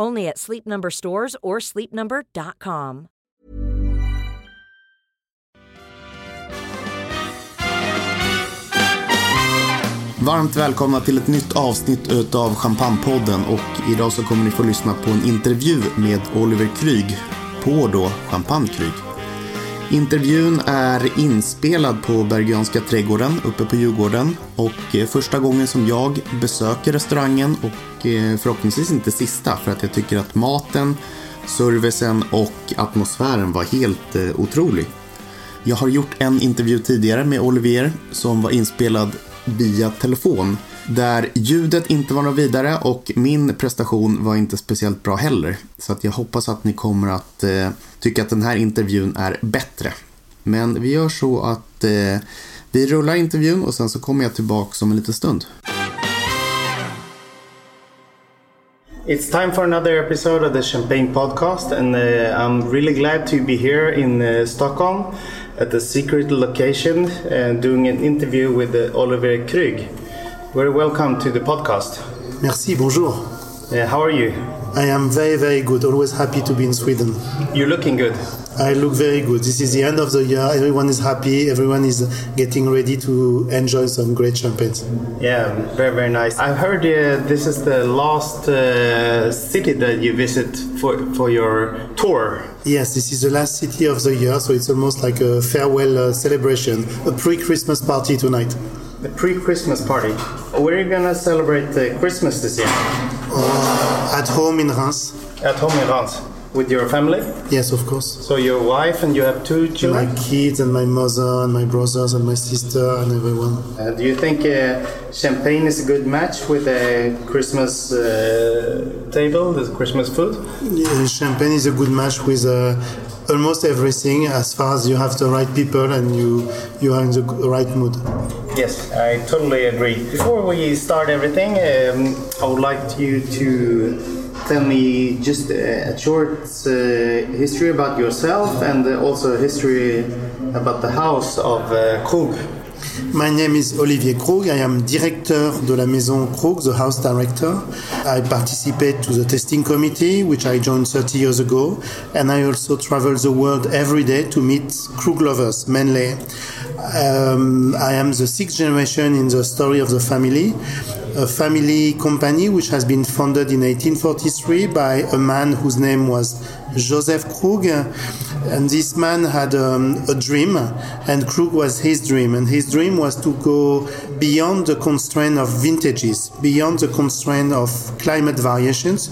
Only at Sleep Number stores or sleepnumber.com. Varmt välkomna till ett nytt avsnitt utav Champagnepodden och idag så kommer ni få lyssna på en intervju med Oliver Kryg på då Champagne Kryg. Intervjun är inspelad på Bergianska trädgården uppe på Djurgården och eh, första gången som jag besöker restaurangen och eh, förhoppningsvis inte sista för att jag tycker att maten, servicen och atmosfären var helt eh, otrolig. Jag har gjort en intervju tidigare med Olivier som var inspelad via telefon där ljudet inte var något vidare och min prestation var inte speciellt bra heller. Så att jag hoppas att ni kommer att eh, tycka att den här intervjun är bättre. Men vi gör så att eh, vi rullar intervjun och sen så kommer jag tillbaka om en liten stund. It's time for another episode of the Champagne podcast, and uh, I'm really glad to be here in uh, Stockholm at the secret location and doing an interview with uh, Oliver Krug. Very welcome to the podcast. Merci, bonjour. Uh, how are you? I am very, very good. Always happy to be in Sweden. You're looking good. I look very good. This is the end of the year. Everyone is happy. Everyone is getting ready to enjoy some great champagne. Yeah, very, very nice. I heard uh, this is the last uh, city that you visit for, for your tour. Yes, this is the last city of the year, so it's almost like a farewell uh, celebration, a pre Christmas party tonight. A pre-Christmas party. Where are you gonna celebrate uh, Christmas this year? Uh, at home in Reims. At home in Reims. With your family? Yes, of course. So your wife and you have two children? My kids and my mother and my brothers and my sister and everyone. Uh, do you think uh, champagne is a good match with a Christmas uh, table, the Christmas food? Yeah, champagne is a good match with uh, almost everything as far as you have the right people and you you are in the right mood. Yes, I totally agree. Before we start everything, um, I would like you to tell me just a short uh, history about yourself and also history about the house of uh, Krug. My name is Olivier Krug. I am director de la Maison Krug, the house director. I participate to the testing committee, which I joined 30 years ago, and I also travel the world every day to meet Krug lovers, mainly. Um, I am the sixth generation in the story of the family, a family company which has been founded in 1843 by a man whose name was Joseph Krug. And this man had um, a dream, and Krug was his dream. And his dream was to go beyond the constraint of vintages, beyond the constraint of climate variations,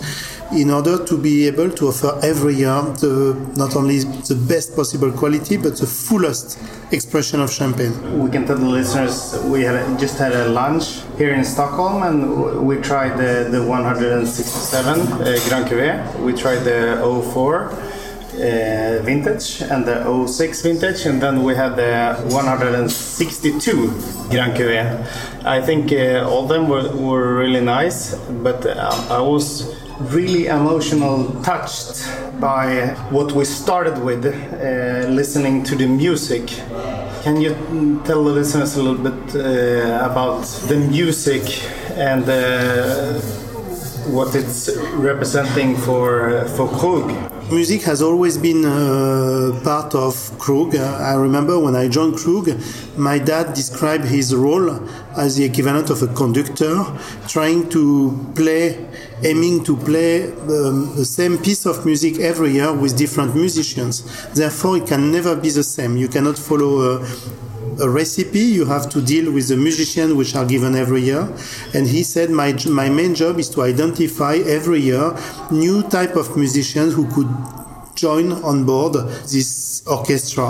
in order to be able to offer every year the, not only the best possible quality, but the fullest expression of champagne. We can tell the listeners we had just had a lunch here in Stockholm, and we tried the, the 167 uh, Grand Cuvée. We tried the 04 uh, vintage and the 06 vintage, and then we had the 162 Grand Cuvée. I think uh, all of them were, were really nice, but uh, I was really emotional touched by what we started with, uh, listening to the music. Can you tell the listeners a little bit uh, about the music and uh, what it's representing for for Krug? Music has always been uh, part of Krug. Uh, I remember when I joined Krug, my dad described his role as the equivalent of a conductor, trying to play, aiming to play um, the same piece of music every year with different musicians. Therefore, it can never be the same. You cannot follow a, a recipe you have to deal with the musicians which are given every year. And he said my my main job is to identify every year new type of musicians who could join on board this orchestra.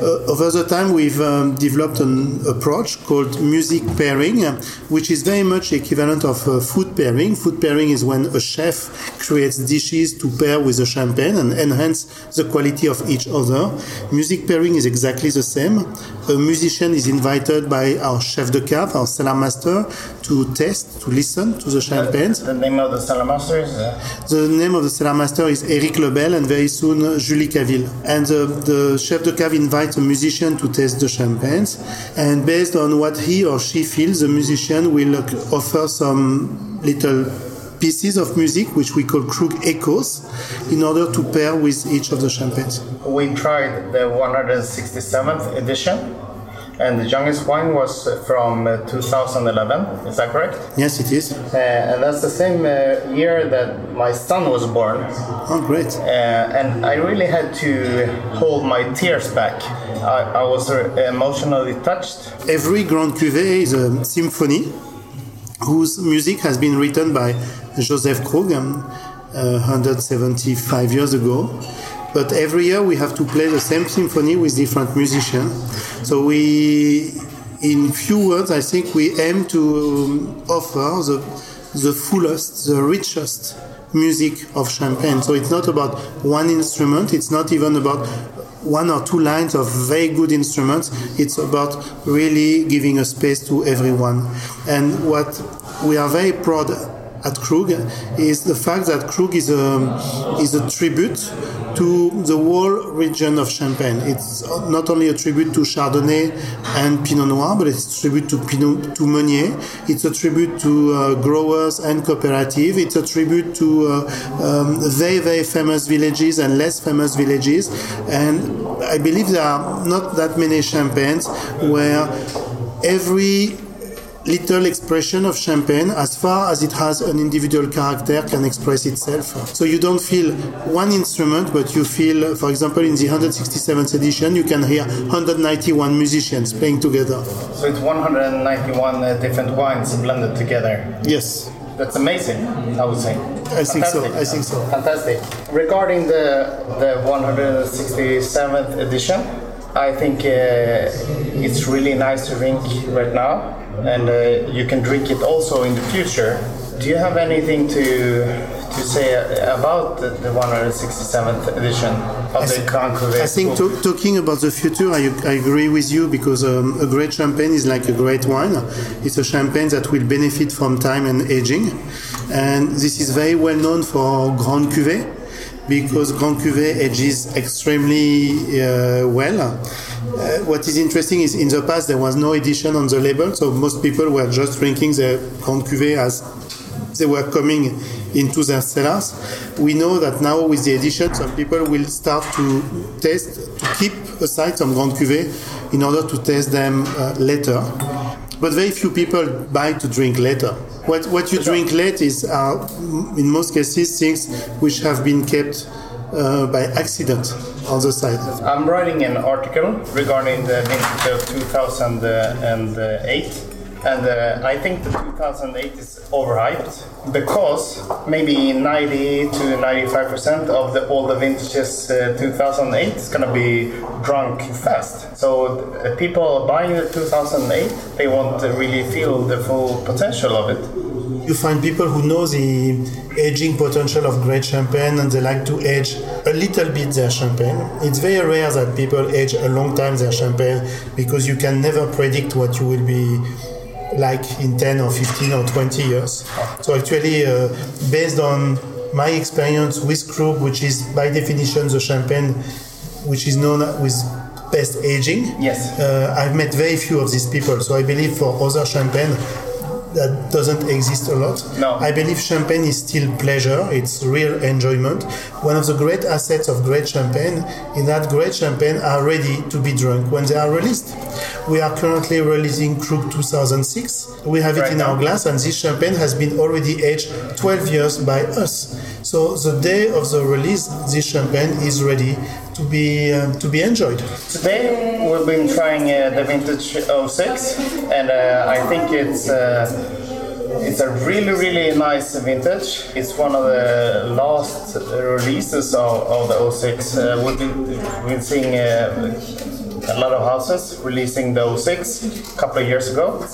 Uh, over the time, we've um, developed an approach called music pairing, which is very much equivalent of uh, food pairing. Food pairing is when a chef creates dishes to pair with the champagne and enhance the quality of each other. Music pairing is exactly the same. A musician is invited by our chef de cave, our cellar master, to test, to listen to the champagne. The, the name of the cellar master is? Uh... The name of the cellar master is Eric Lebel, and very soon Julie Cavil. And uh, the chef de cave invites a musician to taste the champagnes, and based on what he or she feels, the musician will offer some little pieces of music which we call Krug echoes in order to pair with each of the champagnes. We tried the 167th edition and the youngest wine was from uh, 2011. Is that correct? Yes, it is. Uh, and that's the same uh, year that my son was born. Oh, great! Uh, and I really had to hold my tears back. I, I was uh, emotionally touched. Every Grand Cuvée is a symphony whose music has been written by Joseph Krug um, 175 years ago but every year we have to play the same symphony with different musicians. So we, in few words, I think we aim to um, offer the, the fullest, the richest music of Champagne. So it's not about one instrument, it's not even about one or two lines of very good instruments. It's about really giving a space to everyone. And what we are very proud at Krug is the fact that Krug is a, is a tribute to the whole region of Champagne. It's not only a tribute to Chardonnay and Pinot Noir, but it's a tribute to Pinot, to Meunier. It's a tribute to uh, growers and cooperative. It's a tribute to uh, um, very, very famous villages and less famous villages. And I believe there are not that many champagnes where every little expression of champagne as far as it has an individual character can express itself. So you don't feel one instrument but you feel for example in the 167th edition you can hear 191 musicians playing together. So it's 191 uh, different wines blended together. Yes. That's amazing i would say. I think so i think so. Fantastic. Regarding the the 167th edition i think uh, it's really nice to drink right now and uh, you can drink it also in the future. Do you have anything to to say about the, the 167th edition of the Grand Cuvée? I think to, talking about the future, I, I agree with you because um, a great champagne is like a great wine. It's a champagne that will benefit from time and aging, and this is very well known for Grand Cuvée because Grand Cuvée ages extremely uh, well. Uh, what is interesting is in the past there was no edition on the label, so most people were just drinking the Grand Cuvée as they were coming into their cellars. We know that now with the edition, some people will start to test, to keep aside some Grand Cuvée in order to test them uh, later. But very few people buy to drink later. What, what you drink late is, uh, in most cases, things which have been kept uh, by accident on the side. I'm writing an article regarding the vintage of 2008 and uh, I think the 2008 is overhyped because maybe 90 to 95 percent of the all the vintages uh, 2008 is gonna be drunk fast. So uh, people buying the 2008 they want to really feel the full potential of it. You find people who know the aging potential of great champagne and they like to age a little bit their champagne. It's very rare that people age a long time their champagne because you can never predict what you will be like in 10 or 15 or 20 years. So actually, uh, based on my experience with Krug, which is by definition the champagne which is known with best aging. Yes. Uh, I've met very few of these people, so I believe for other champagne, that doesn't exist a lot. No. I believe champagne is still pleasure. It's real enjoyment. One of the great assets of great champagne is that great champagne are ready to be drunk when they are released. We are currently releasing Krug 2006. We have it Right in now. our glass, and this champagne has been already aged 12 years by us. So the day of the release, this champagne is ready to be uh, to be enjoyed. Today we've been trying uh, the vintage 06 and uh, I think it's uh, it's a really really nice vintage. It's one of the last releases of, of the 06. Uh, we've, been, been seeing uh, a lot of houses releasing the 06 a couple of years ago.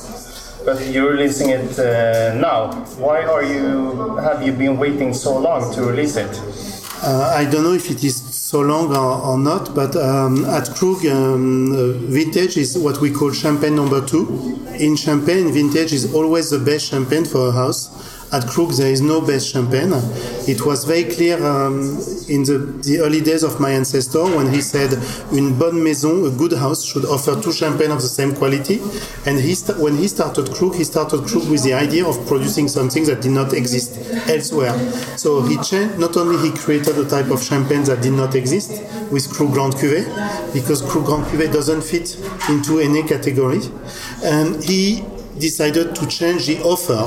But you're releasing it uh, now. Why are you? Have you been waiting so long to release it? Uh, I don't know if it is so long or, or not, but um, at Krug, um, uh, vintage is what we call champagne number two. In champagne, vintage is always the best champagne for a house. At Krug, there is no best champagne. It was very clear um, in the, the early days of my ancestor when he said, "Une bonne maison, a good house, should offer two champagne of the same quality." And he when he started Krug, he started Krug with the idea of producing something that did not exist elsewhere. So he changed. Not only he created a type of champagne that did not exist with Krug Grand Cuvée, because Krug Grand Cuvée doesn't fit into any category, and he decided to change the offer.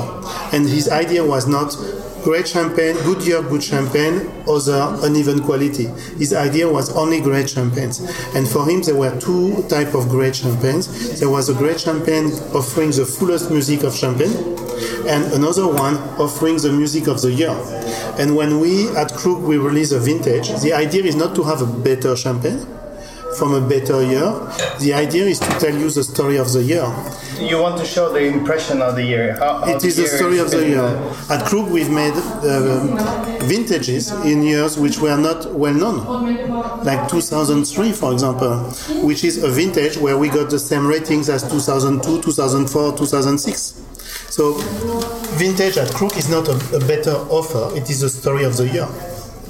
And his idea was not great champagne, good year, good champagne, other uneven quality. His idea was only great champagnes. And for him, there were two type of great champagnes. There was a great champagne offering the fullest music of champagne, and another one offering the music of the year. And when we at Krug we release a vintage, the idea is not to have a better champagne from a better year. The idea is to tell you the story of the year. You want to show the impression of the year. How, how It is the year story of the year. uh, At Krug, we've made uh, vintages in years which were not well known, like 2003, for example, which is a vintage where we got the same ratings as 2002, 2004, 2006. So, vintage at Krug is not a, a better offer; it is the story of the year.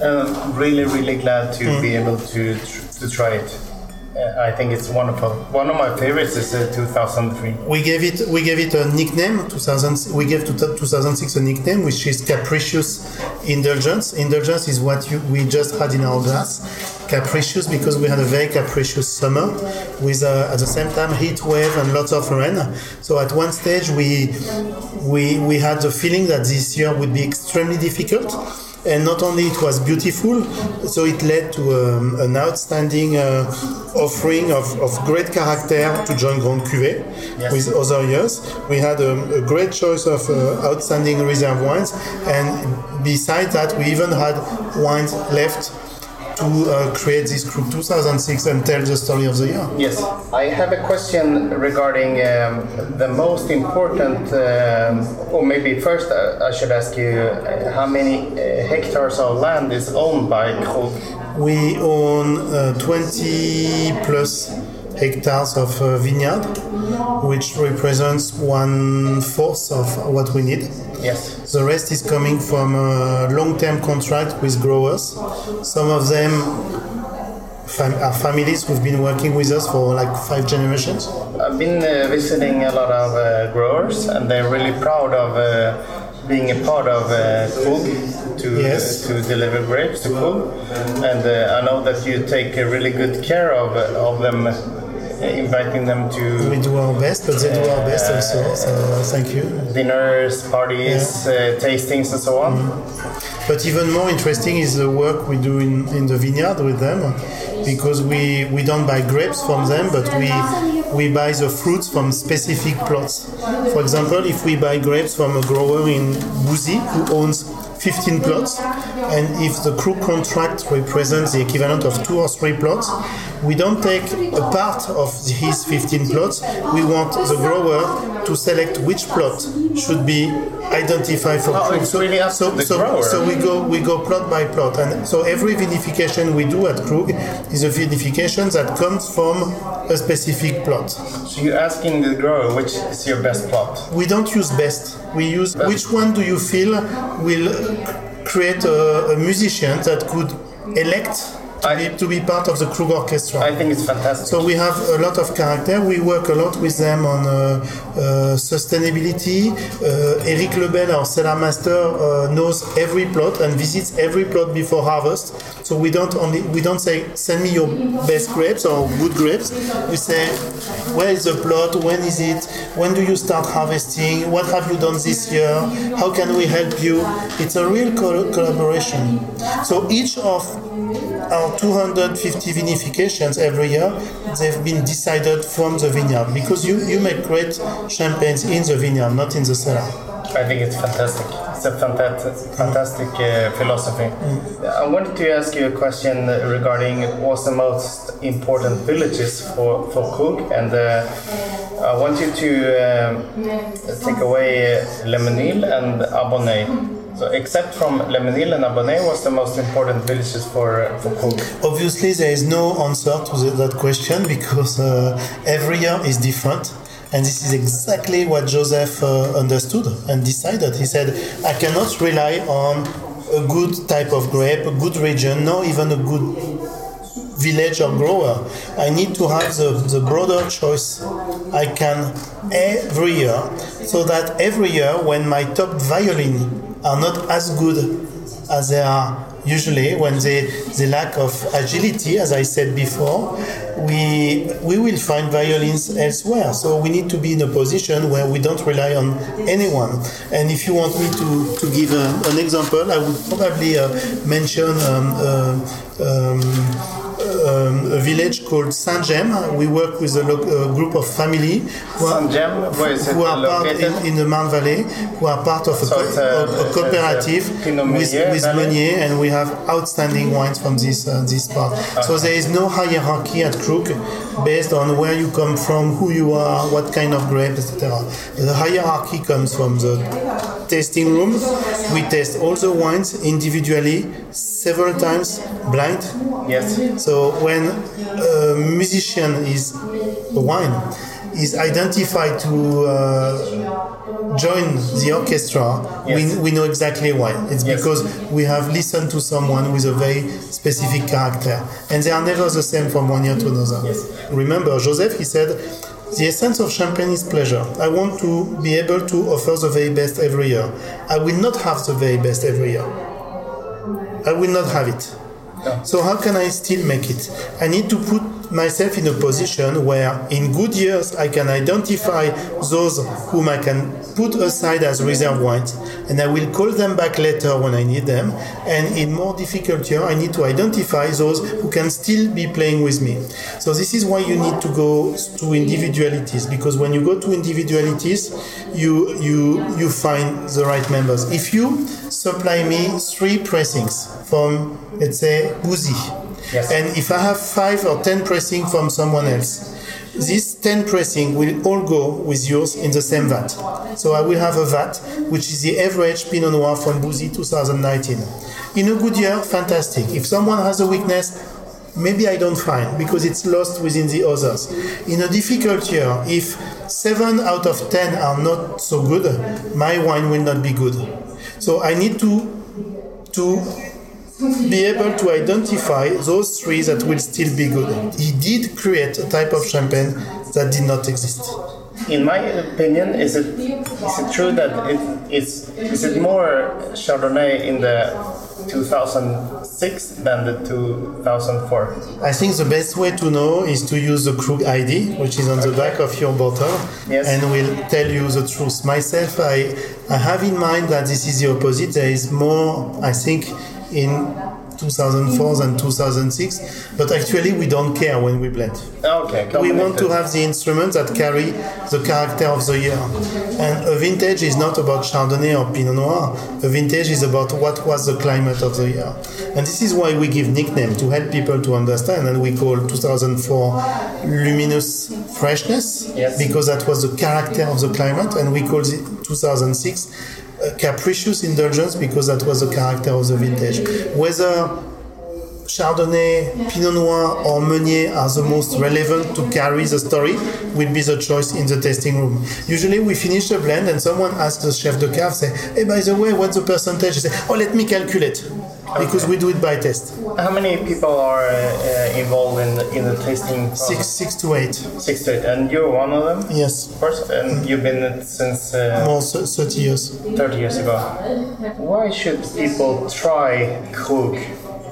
I'm really, really glad to Mm. be able to to try it. I think it's wonderful. One of my favorites is uh, 2003. We gave it we gave it a nickname. 2000 we gave to 2006 a nickname which is capricious indulgence. Indulgence is what you, we just had in our glass. Capricious because we had a very capricious summer with uh, at the same time heat wave and lots of rain. So at one stage we we we had the feeling that this year would be extremely difficult. And not only it was beautiful, so it led to um, an outstanding uh, offering of, of great character to join Grand Cuvée Yes. with other years. We had a, a great choice of uh, outstanding reserve wines, and besides that, we even had wines left to uh, create this Krug 2006 and tell the story of the year. Yes, I have a question regarding um, the most important, um, or maybe first uh, I should ask you uh, how many uh, hectares of land is owned by Krug? We own uh, 20 plus hectares of uh, vineyard, which represents one fourth of what we need. Yes. The rest is coming from a long-term contract with growers. Some of them fam- are families who've been working with us for like five generations. I've been uh, visiting a lot of uh, growers, and they're really proud of uh, being a part of uh, to Yes. to deliver grapes to Krug. And uh, I know that you take uh, really good care of uh, of them, inviting them to. We do our best, but they do our best also. So uh, thank you. dinners, parties, uh, tastings, and so on. But even more interesting is the work we do in, in the vineyard with them, because we, we don't buy grapes from them, but we we buy the fruits from specific plots. For example, if we buy grapes from a grower in Bouzy who owns 15 plots, and if the Krug contract represents the equivalent of two or three plots, we don't take a part of his 15 plots. We want the grower to select which plot should be identified for Oh, Krug. it's really so, so, so we go we go plot by plot, and so every vinification we do at Krug is a vinification that comes from a specific plot. So you're asking the grower which is your best plot. We don't use best. We use which one do you feel will create a, a musician that could elect I- to be part of the Krug orchestra. I think it's fantastic. So we have a lot of character. We work a lot with them on uh, uh, uh, sustainability. Uh, Eric Lebel, our cellar master, uh, knows every plot and visits every plot before harvest. So we don't only we don't say send me your best grapes or good grapes. We say where is the plot? When is it? When do you start harvesting? What have you done this year? How can we help you? It's a real co- collaboration. So each of our 250 vinifications every year, they've been decided from the vineyard because you, you make great champagnes in the vineyard, not in the cellar. I think it's fantastic. It's a fantastic, fantastic uh, philosophy. I wanted to ask you a question regarding what's the most important villages for, for Krug, and uh, I want you to um, take away Le Mesnil and Ambonnay. So, except from Le Mesnil and Ambonnay, what's the most important villages for for Krug? Obviously, there is no answer to the, that question because uh, every year is different. And this is exactly what Joseph uh, understood and decided. He said, I cannot rely on a good type of grape, a good region, nor even a good village or grower. I need to have the, the broader choice I can every year, so that every year when my top violin are not as good as they are usually when they, they lack of agility, as I said before, we, we will find violins elsewhere. So we need to be in a position where we don't rely on anyone. And if you want me to, to give a, an example, I would probably uh, mention um, uh, um, um, a village called Sainte-Gemme. We work with a, lo- a group of family who are, Sainte-Gemme, where is it who are part in, in the Marne Valley, who are part of a, So co- a- a- cooperative with, Meunier with? Meunier, and we have outstanding wines from this uh, this part. So there is no hierarchy at Krug based on where you come from, who you are, what kind of grape, etc. The hierarchy comes from the tasting room. We test all the wines individually several times, blind. Yes. So when a musician is a wine is identified to uh, join the orchestra, Yes. we, we know exactly why. It's Yes. because we have listened to someone with a very specific character, and they are never the same from one year to another. Yes. Remember, Joseph, he said. The essence of champagne is pleasure. I want to be able to offer the very best every year. I will not have the very best every year. I will not have it. So how can I still make it? I need to put myself in a position where in good years I can identify those whom I can put aside as reserve wines and I will call them back later when I need them and in more difficult year I need to identify those who can still be playing with me. So this is why you need to go to individualities because when you go to individualities you you you find the right members. If you supply me three pressings from let's say Bouzy And if I have five or ten pressing from someone else, this ten pressing will all go with yours in the same vat. So I will have a vat which is the average Pinot Noir from Bouzy 2019. In a good year, fantastic. If someone has a weakness, maybe I don't find because it's lost within the others. In a difficult year, if seven out of ten are not so good, my wine will not be good. So I need to to be able to identify those three that will still be good. He did create a type of champagne that did not exist. In my opinion, is it is it true that it is is it more Chardonnay in the 2006 than the 2004? I think the best way to know is to use the Krug ID, which is on the back of your bottle, Yes. and will tell you the truth. Myself, I, I have in mind that this is the opposite. There is more, I think, in 2004 than 2006, but actually we don't care when we blend. Okay. We want to have the instruments that carry the character of the year. And a vintage is not about Chardonnay or Pinot Noir. A vintage is about what was the climate of the year. And this is why we give nickname to help people to understand. And we call 2004 luminous freshness Yes. because that was the character of the climate. And we call it 2006 uh, capricious indulgence because that was the character of the vintage. Whether Chardonnay, Pinot Noir, or Meunier are the most relevant to carry the story, will be the choice in the tasting room. Usually we finish the blend and someone asks the chef de cave, say, hey, by the way, what's the percentage? He say, oh, let me calculate because we do it by test. How many people are uh, involved in the, in the tasting? Process? Six, six to eight. Six to eight, and you're one of them. Yes. Of course, and you've been it since uh, more thirty years. Thirty years ago. Why should people try Krug,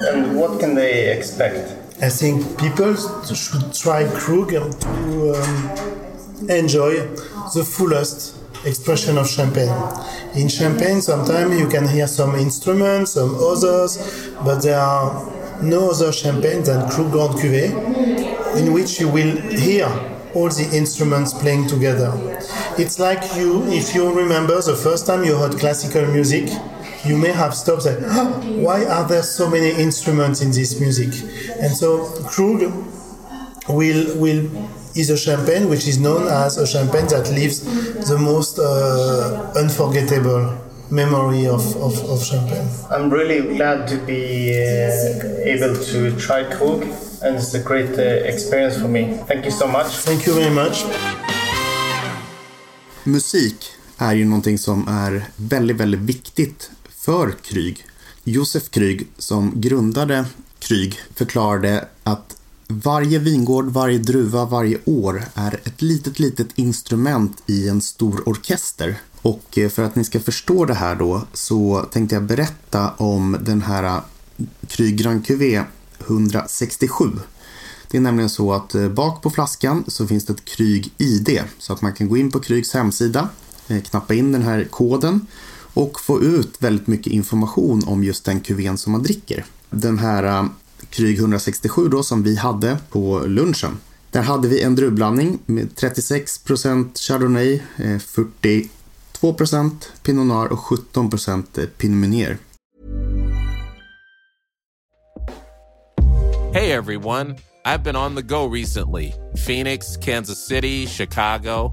and what can they expect? I think people should try Krug to um, enjoy the fullest expression of champagne. In champagne, sometimes you can hear some instruments, some others, but there are no other champagne than Krug Grand Cuvée, in which you will hear all the instruments playing together. It's like you, if you remember the first time you heard classical music, you may have stopped and oh, why are there so many instruments in this music? And so Krug will will is a champagne which is known as a champagne that leaves the most uh, unforgettable memory of, of, of, champagne. I'm really glad to be uh, able to try Krug and it's a great uh, experience for me. Thank you so much. Thank you very much. Musik är ju någonting som är väldigt, väldigt viktigt för Kryg. Josef Kryg som grundade Kryg förklarade att varje vingård, varje druva, varje år är ett litet, litet instrument i en stor orkester. Och eh, för att ni ska förstå det här då så tänkte jag berätta om den här Kry Grand Cuvée 167. Det är nämligen så att eh, bak på flaskan så finns det ett Kryg ID så att man kan gå in på Krygs hemsida, eh, knappa in den här koden och få ut väldigt mycket information om just den kuvén som man dricker. Den här eh, Kryg 167 då som vi hade på lunchen. Där hade vi en druvblandning med 36% Chardonnay, eh, 42% Pinot Noir och 17% eh, Pinot Meunier. Hey everyone, I've been on the go recently. Phoenix, Kansas City, Chicago.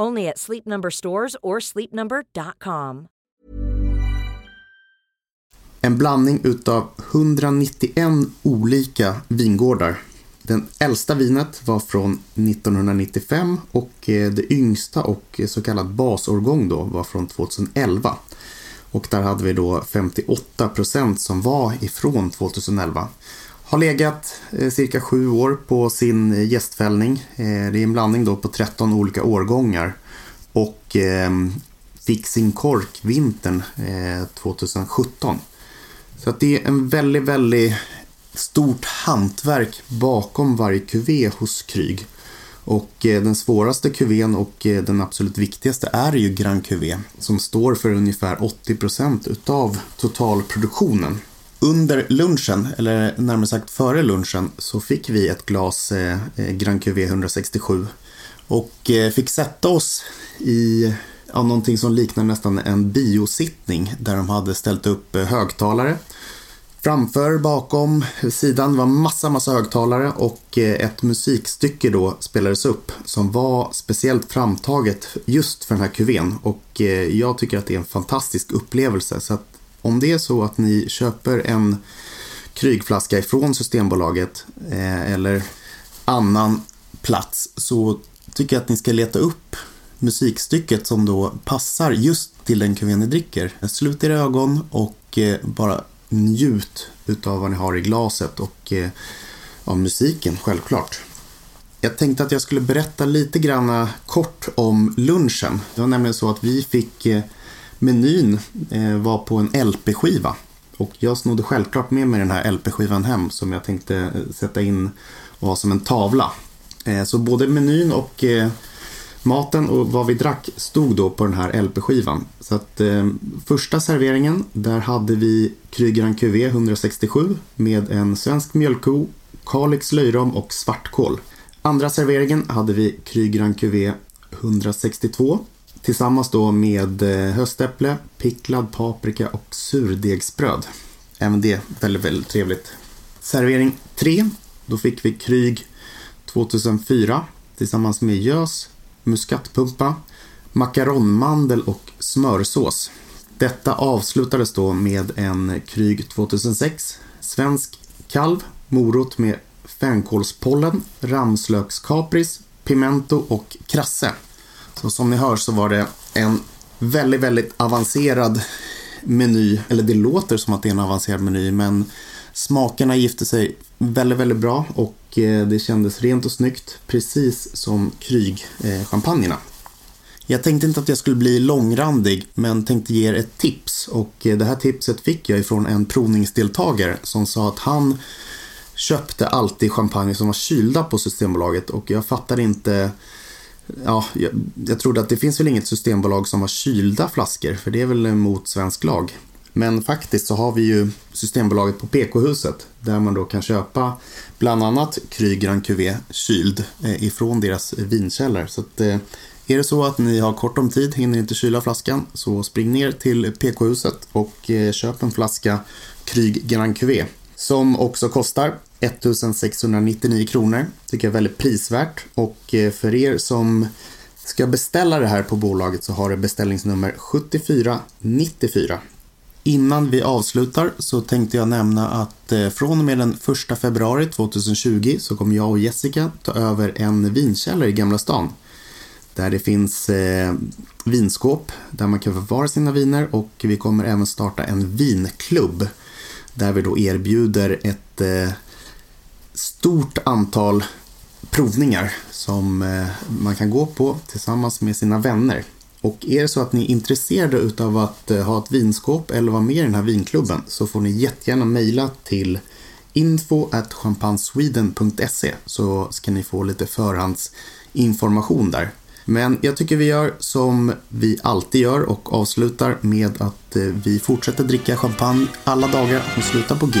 Only at Sleep Number stores or sleepnumber.com. En blandning utav 191 olika vingårdar. Den äldsta vinet var från 1995 och eh, det yngsta och eh, så kallad basårgång då var från 2011. Och där hade vi då 58% som var ifrån 2011. Har legat eh, cirka sju år på sin eh, gästfällning. Eh, det är en blandning då på 13 olika årgångar. Och ehm, fick sin kork vintern 2017. Så att det är en väldigt, väldigt stort hantverk bakom varje kuvé hos Kryg. Och den svåraste kuvén och den absolut viktigaste är ju Grand Cuvée som står för ungefär 80% utav totalproduktionen. Under lunchen, eller närmare sagt före lunchen, så fick vi ett glas eh, eh Grand Cuvée 167 och eh, fick sätta oss i ja, någonting som liknar nästan en biosittning där de hade ställt upp eh, högtalare. Framför, bakom, sidan var massa, massa högtalare och eh, ett musikstycke då spelades upp som var speciellt framtaget just för den här kuvén och eh, jag tycker att det är en fantastisk upplevelse så att om det är så att ni köper en krygflaska ifrån Systembolaget eh, eller annan plats så tycker jag att ni ska leta upp musikstycket som då passar just till den kuvén ni dricker. Slut era ögon och eh, bara njut utav vad ni har i glaset och eh, av musiken självklart. Jag tänkte att jag skulle berätta lite grann kort om lunchen. Det var nämligen så att vi fick eh, menyn eh, var på en LP-skiva. Och jag snodde självklart med mig den här LP-skivan hem som jag tänkte eh, sätta in och ha som en tavla. Eh, så både menyn och Maten och vad vi drack stod då på den här LP-skivan. Så att eh, första serveringen, där hade vi Krygeran QV 167 med en svensk mjölkko, Kalix löjrom och svartkål. Andra serveringen hade vi Krygeran QV 162 tillsammans då med eh, höstäpple, picklad paprika och surdegsbröd. Även det väldigt, väldigt trevligt. Servering 3, då fick vi Kryg 2004 tillsammans med gös, muskatpumpa, makaronmandel och smörsås. Detta avslutades då med en Kryg 2006, svensk kalv, morot med fänkålspollen, ramslökskapris, pimento och krasse. Så som ni hör så var det en väldigt, väldigt avancerad meny, eller det låter som att det är en avancerad meny, men smakerna gifte sig väldigt, väldigt bra och eh, det kändes rent och snyggt, precis som Kryg-champagnerna. Jag tänkte inte att jag skulle bli långrandig, men tänkte ge er ett tips. Och eh, det här tipset fick jag ifrån en provningsdeltagare som sa att han köpte alltid champagne som var kylda på Systembolaget. Och jag fattar inte Ja, jag, jag trodde att det finns väl inget systembolag som har kylda flaskor, för det är väl mot svensk lag. Men faktiskt så har vi ju Systembolaget på PK-huset där man då kan köpa bland annat Kry Grand Cuvée kyld eh, ifrån deras vinkällare. Så att, eh, är det så att ni har kort om tid, hinner inte kyla flaskan, så spring ner till PK-huset och eh, köp en flaska Kryg Grand Cuvée. Som också kostar 1699 kronor. Tycker jag är väldigt prisvärt. Och eh, för er som ska beställa det här på bolaget så har det beställningsnummer 7494. Innan vi avslutar så tänkte jag nämna att eh, från och med den 1 februari 2020 så kommer jag och Jessica ta över en vinkällare i Gamla stan. Där det finns eh, vinskåp där man kan förvara sina viner och vi kommer även starta en vinklubb. Där vi då erbjuder ett eh, stort antal provningar som eh, man kan gå på tillsammans med sina vänner. Och är det så att ni är intresserade av att eh, ha ett vinskåp eller vara med i den här vinklubben så får ni jättegärna mejla till info at champagnesweden.se så ska ni få lite förhandsinformation där. Men jag tycker vi gör som vi alltid gör och avslutar med att eh, vi fortsätter dricka champagne alla dagar och slutar på G.